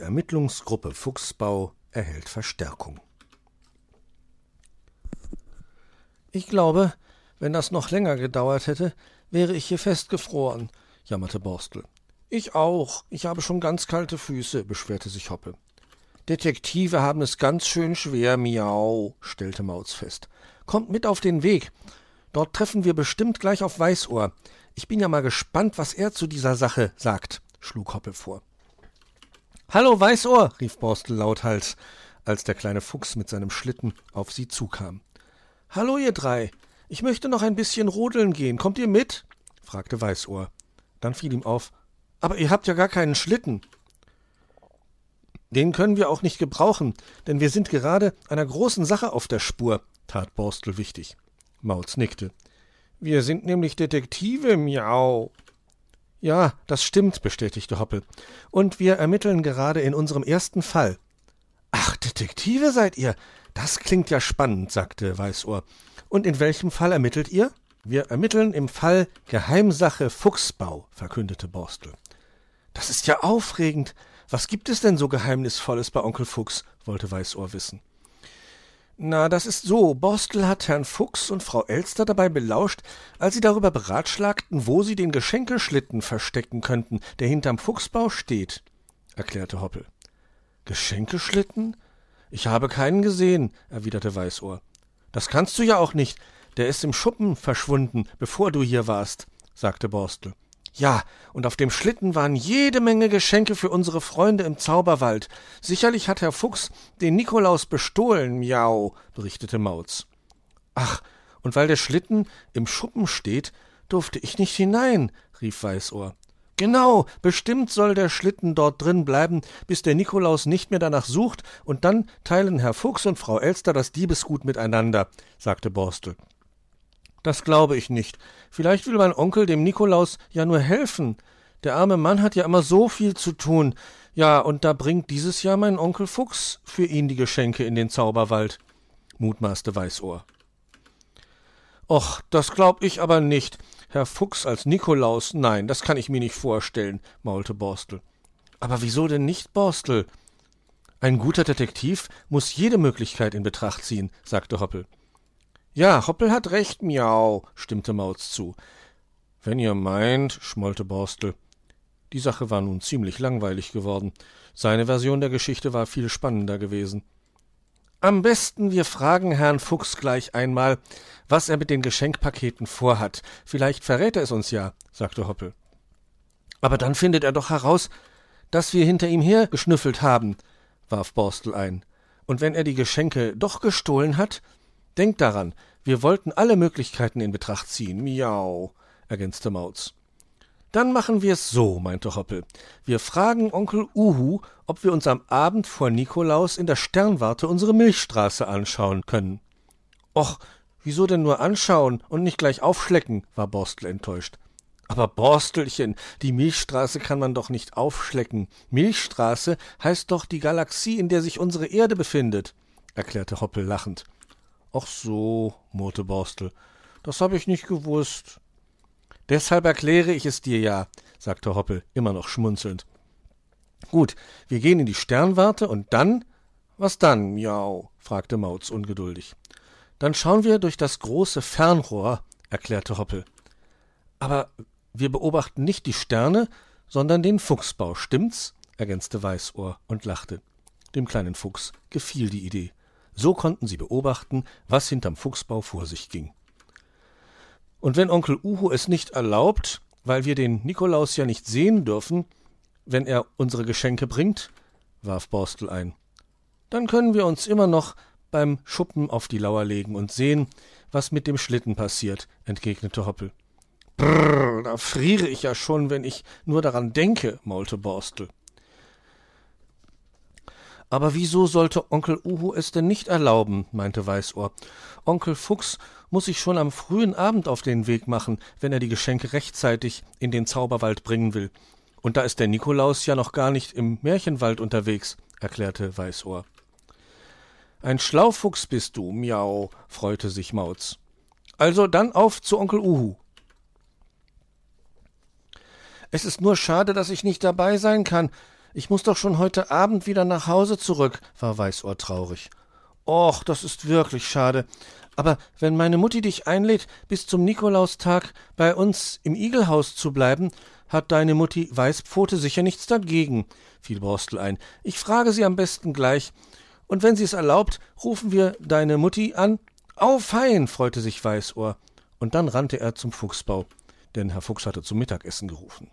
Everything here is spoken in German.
Ermittlungsgruppe Fuchsbau erhält Verstärkung. Ich glaube, wenn das noch länger gedauert hätte, wäre ich hier festgefroren, jammerte Borstel. Ich auch. Ich habe schon ganz kalte Füße, beschwerte sich Hoppe. Detektive haben es ganz schön schwer, miau, stellte Mauz fest. Kommt mit auf den Weg. Dort treffen wir bestimmt gleich auf Weißohr. Ich bin ja mal gespannt, was er zu dieser Sache sagt, schlug Hoppe vor. Hallo, Weißohr, rief Borstel lauthals, als der kleine Fuchs mit seinem Schlitten auf sie zukam. Hallo, ihr drei. Ich möchte noch ein bisschen rodeln gehen. Kommt ihr mit? fragte Weißohr. Dann fiel ihm auf. Aber ihr habt ja gar keinen Schlitten. Den können wir auch nicht gebrauchen, denn wir sind gerade einer großen Sache auf der Spur, tat Borstel wichtig. Mauz nickte. Wir sind nämlich Detektive, miau. Ja, das stimmt, bestätigte Hoppel. Und wir ermitteln gerade in unserem ersten Fall. Ach, Detektive seid ihr? Das klingt ja spannend, sagte Weißohr. Und in welchem Fall ermittelt ihr? Wir ermitteln im Fall Geheimsache Fuchsbau, verkündete Borstel. Das ist ja aufregend. Was gibt es denn so Geheimnisvolles bei Onkel Fuchs? wollte Weißohr wissen. Na, das ist so. Borstel hat Herrn Fuchs und Frau Elster dabei belauscht, als sie darüber beratschlagten, wo sie den Geschenkeschlitten verstecken könnten, der hinterm Fuchsbau steht, erklärte Hoppel. Geschenkeschlitten? Ich habe keinen gesehen, erwiderte Weißohr. Das kannst du ja auch nicht. Der ist im Schuppen verschwunden, bevor du hier warst, sagte Borstel. Ja, und auf dem Schlitten waren jede Menge Geschenke für unsere Freunde im Zauberwald. Sicherlich hat Herr Fuchs den Nikolaus bestohlen, miau, berichtete Mauz. Ach, und weil der Schlitten im Schuppen steht, durfte ich nicht hinein, rief Weißohr. Genau, bestimmt soll der Schlitten dort drin bleiben, bis der Nikolaus nicht mehr danach sucht, und dann teilen Herr Fuchs und Frau Elster das Diebesgut miteinander, sagte Borstel. Das glaube ich nicht. Vielleicht will mein Onkel dem Nikolaus ja nur helfen. Der arme Mann hat ja immer so viel zu tun. Ja, und da bringt dieses Jahr mein Onkel Fuchs für ihn die Geschenke in den Zauberwald, mutmaßte Weißohr. Och, das glaub ich aber nicht. Herr Fuchs als Nikolaus, nein, das kann ich mir nicht vorstellen, maulte Borstel. Aber wieso denn nicht, Borstel? Ein guter Detektiv muss jede Möglichkeit in Betracht ziehen, sagte Hoppel. Ja, Hoppel hat recht, miau, stimmte Mauz zu. Wenn ihr meint, schmollte Borstel. Die Sache war nun ziemlich langweilig geworden. Seine Version der Geschichte war viel spannender gewesen. Am besten wir fragen Herrn Fuchs gleich einmal, was er mit den Geschenkpaketen vorhat. Vielleicht verrät er es uns ja, sagte Hoppel. Aber dann findet er doch heraus, dass wir hinter ihm her geschnüffelt haben, warf Borstel ein. Und wenn er die Geschenke doch gestohlen hat, Denkt daran, wir wollten alle Möglichkeiten in Betracht ziehen. Miau, ergänzte Mauz. Dann machen wir's so, meinte Hoppel. Wir fragen Onkel Uhu, ob wir uns am Abend vor Nikolaus in der Sternwarte unsere Milchstraße anschauen können. Och, wieso denn nur anschauen und nicht gleich aufschlecken? war Borstel enttäuscht. Aber Borstelchen, die Milchstraße kann man doch nicht aufschlecken. Milchstraße heißt doch die Galaxie, in der sich unsere Erde befindet, erklärte Hoppel lachend. Ach so, murrte Borstel, das hab ich nicht gewusst. Deshalb erkläre ich es dir ja, sagte Hoppel, immer noch schmunzelnd. Gut, wir gehen in die Sternwarte und dann? Was dann, miau? fragte Mauz ungeduldig. Dann schauen wir durch das große Fernrohr, erklärte Hoppel. Aber wir beobachten nicht die Sterne, sondern den Fuchsbau, stimmt's? ergänzte Weißohr und lachte. Dem kleinen Fuchs gefiel die Idee. So konnten sie beobachten, was hinterm Fuchsbau vor sich ging. Und wenn Onkel Uhu es nicht erlaubt, weil wir den Nikolaus ja nicht sehen dürfen, wenn er unsere Geschenke bringt, warf Borstel ein. Dann können wir uns immer noch beim Schuppen auf die Lauer legen und sehen, was mit dem Schlitten passiert, entgegnete Hoppel. Brrr, da friere ich ja schon, wenn ich nur daran denke, maulte Borstel. Aber wieso sollte Onkel Uhu es denn nicht erlauben? meinte Weißohr. Onkel Fuchs muss sich schon am frühen Abend auf den Weg machen, wenn er die Geschenke rechtzeitig in den Zauberwald bringen will. Und da ist der Nikolaus ja noch gar nicht im Märchenwald unterwegs, erklärte Weißohr. Ein Schlaufuchs bist du, miau, freute sich Mauz. Also dann auf zu Onkel Uhu. Es ist nur schade, dass ich nicht dabei sein kann. Ich muss doch schon heute Abend wieder nach Hause zurück, war Weißohr traurig. Och, das ist wirklich schade. Aber wenn meine Mutti dich einlädt, bis zum Nikolaustag bei uns im Igelhaus zu bleiben, hat deine Mutti Weißpfote sicher nichts dagegen, fiel Borstel ein. Ich frage sie am besten gleich. Und wenn sie es erlaubt, rufen wir deine Mutti an. Au, fein, freute sich Weißohr. Und dann rannte er zum Fuchsbau, denn Herr Fuchs hatte zum Mittagessen gerufen.